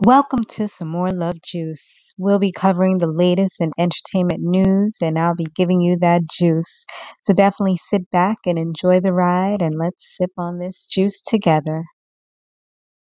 Welcome to some more Love Juice. We'll be covering the latest in entertainment news, and I'll be giving you that juice. So definitely sit back and enjoy the ride, and let's sip on this juice together.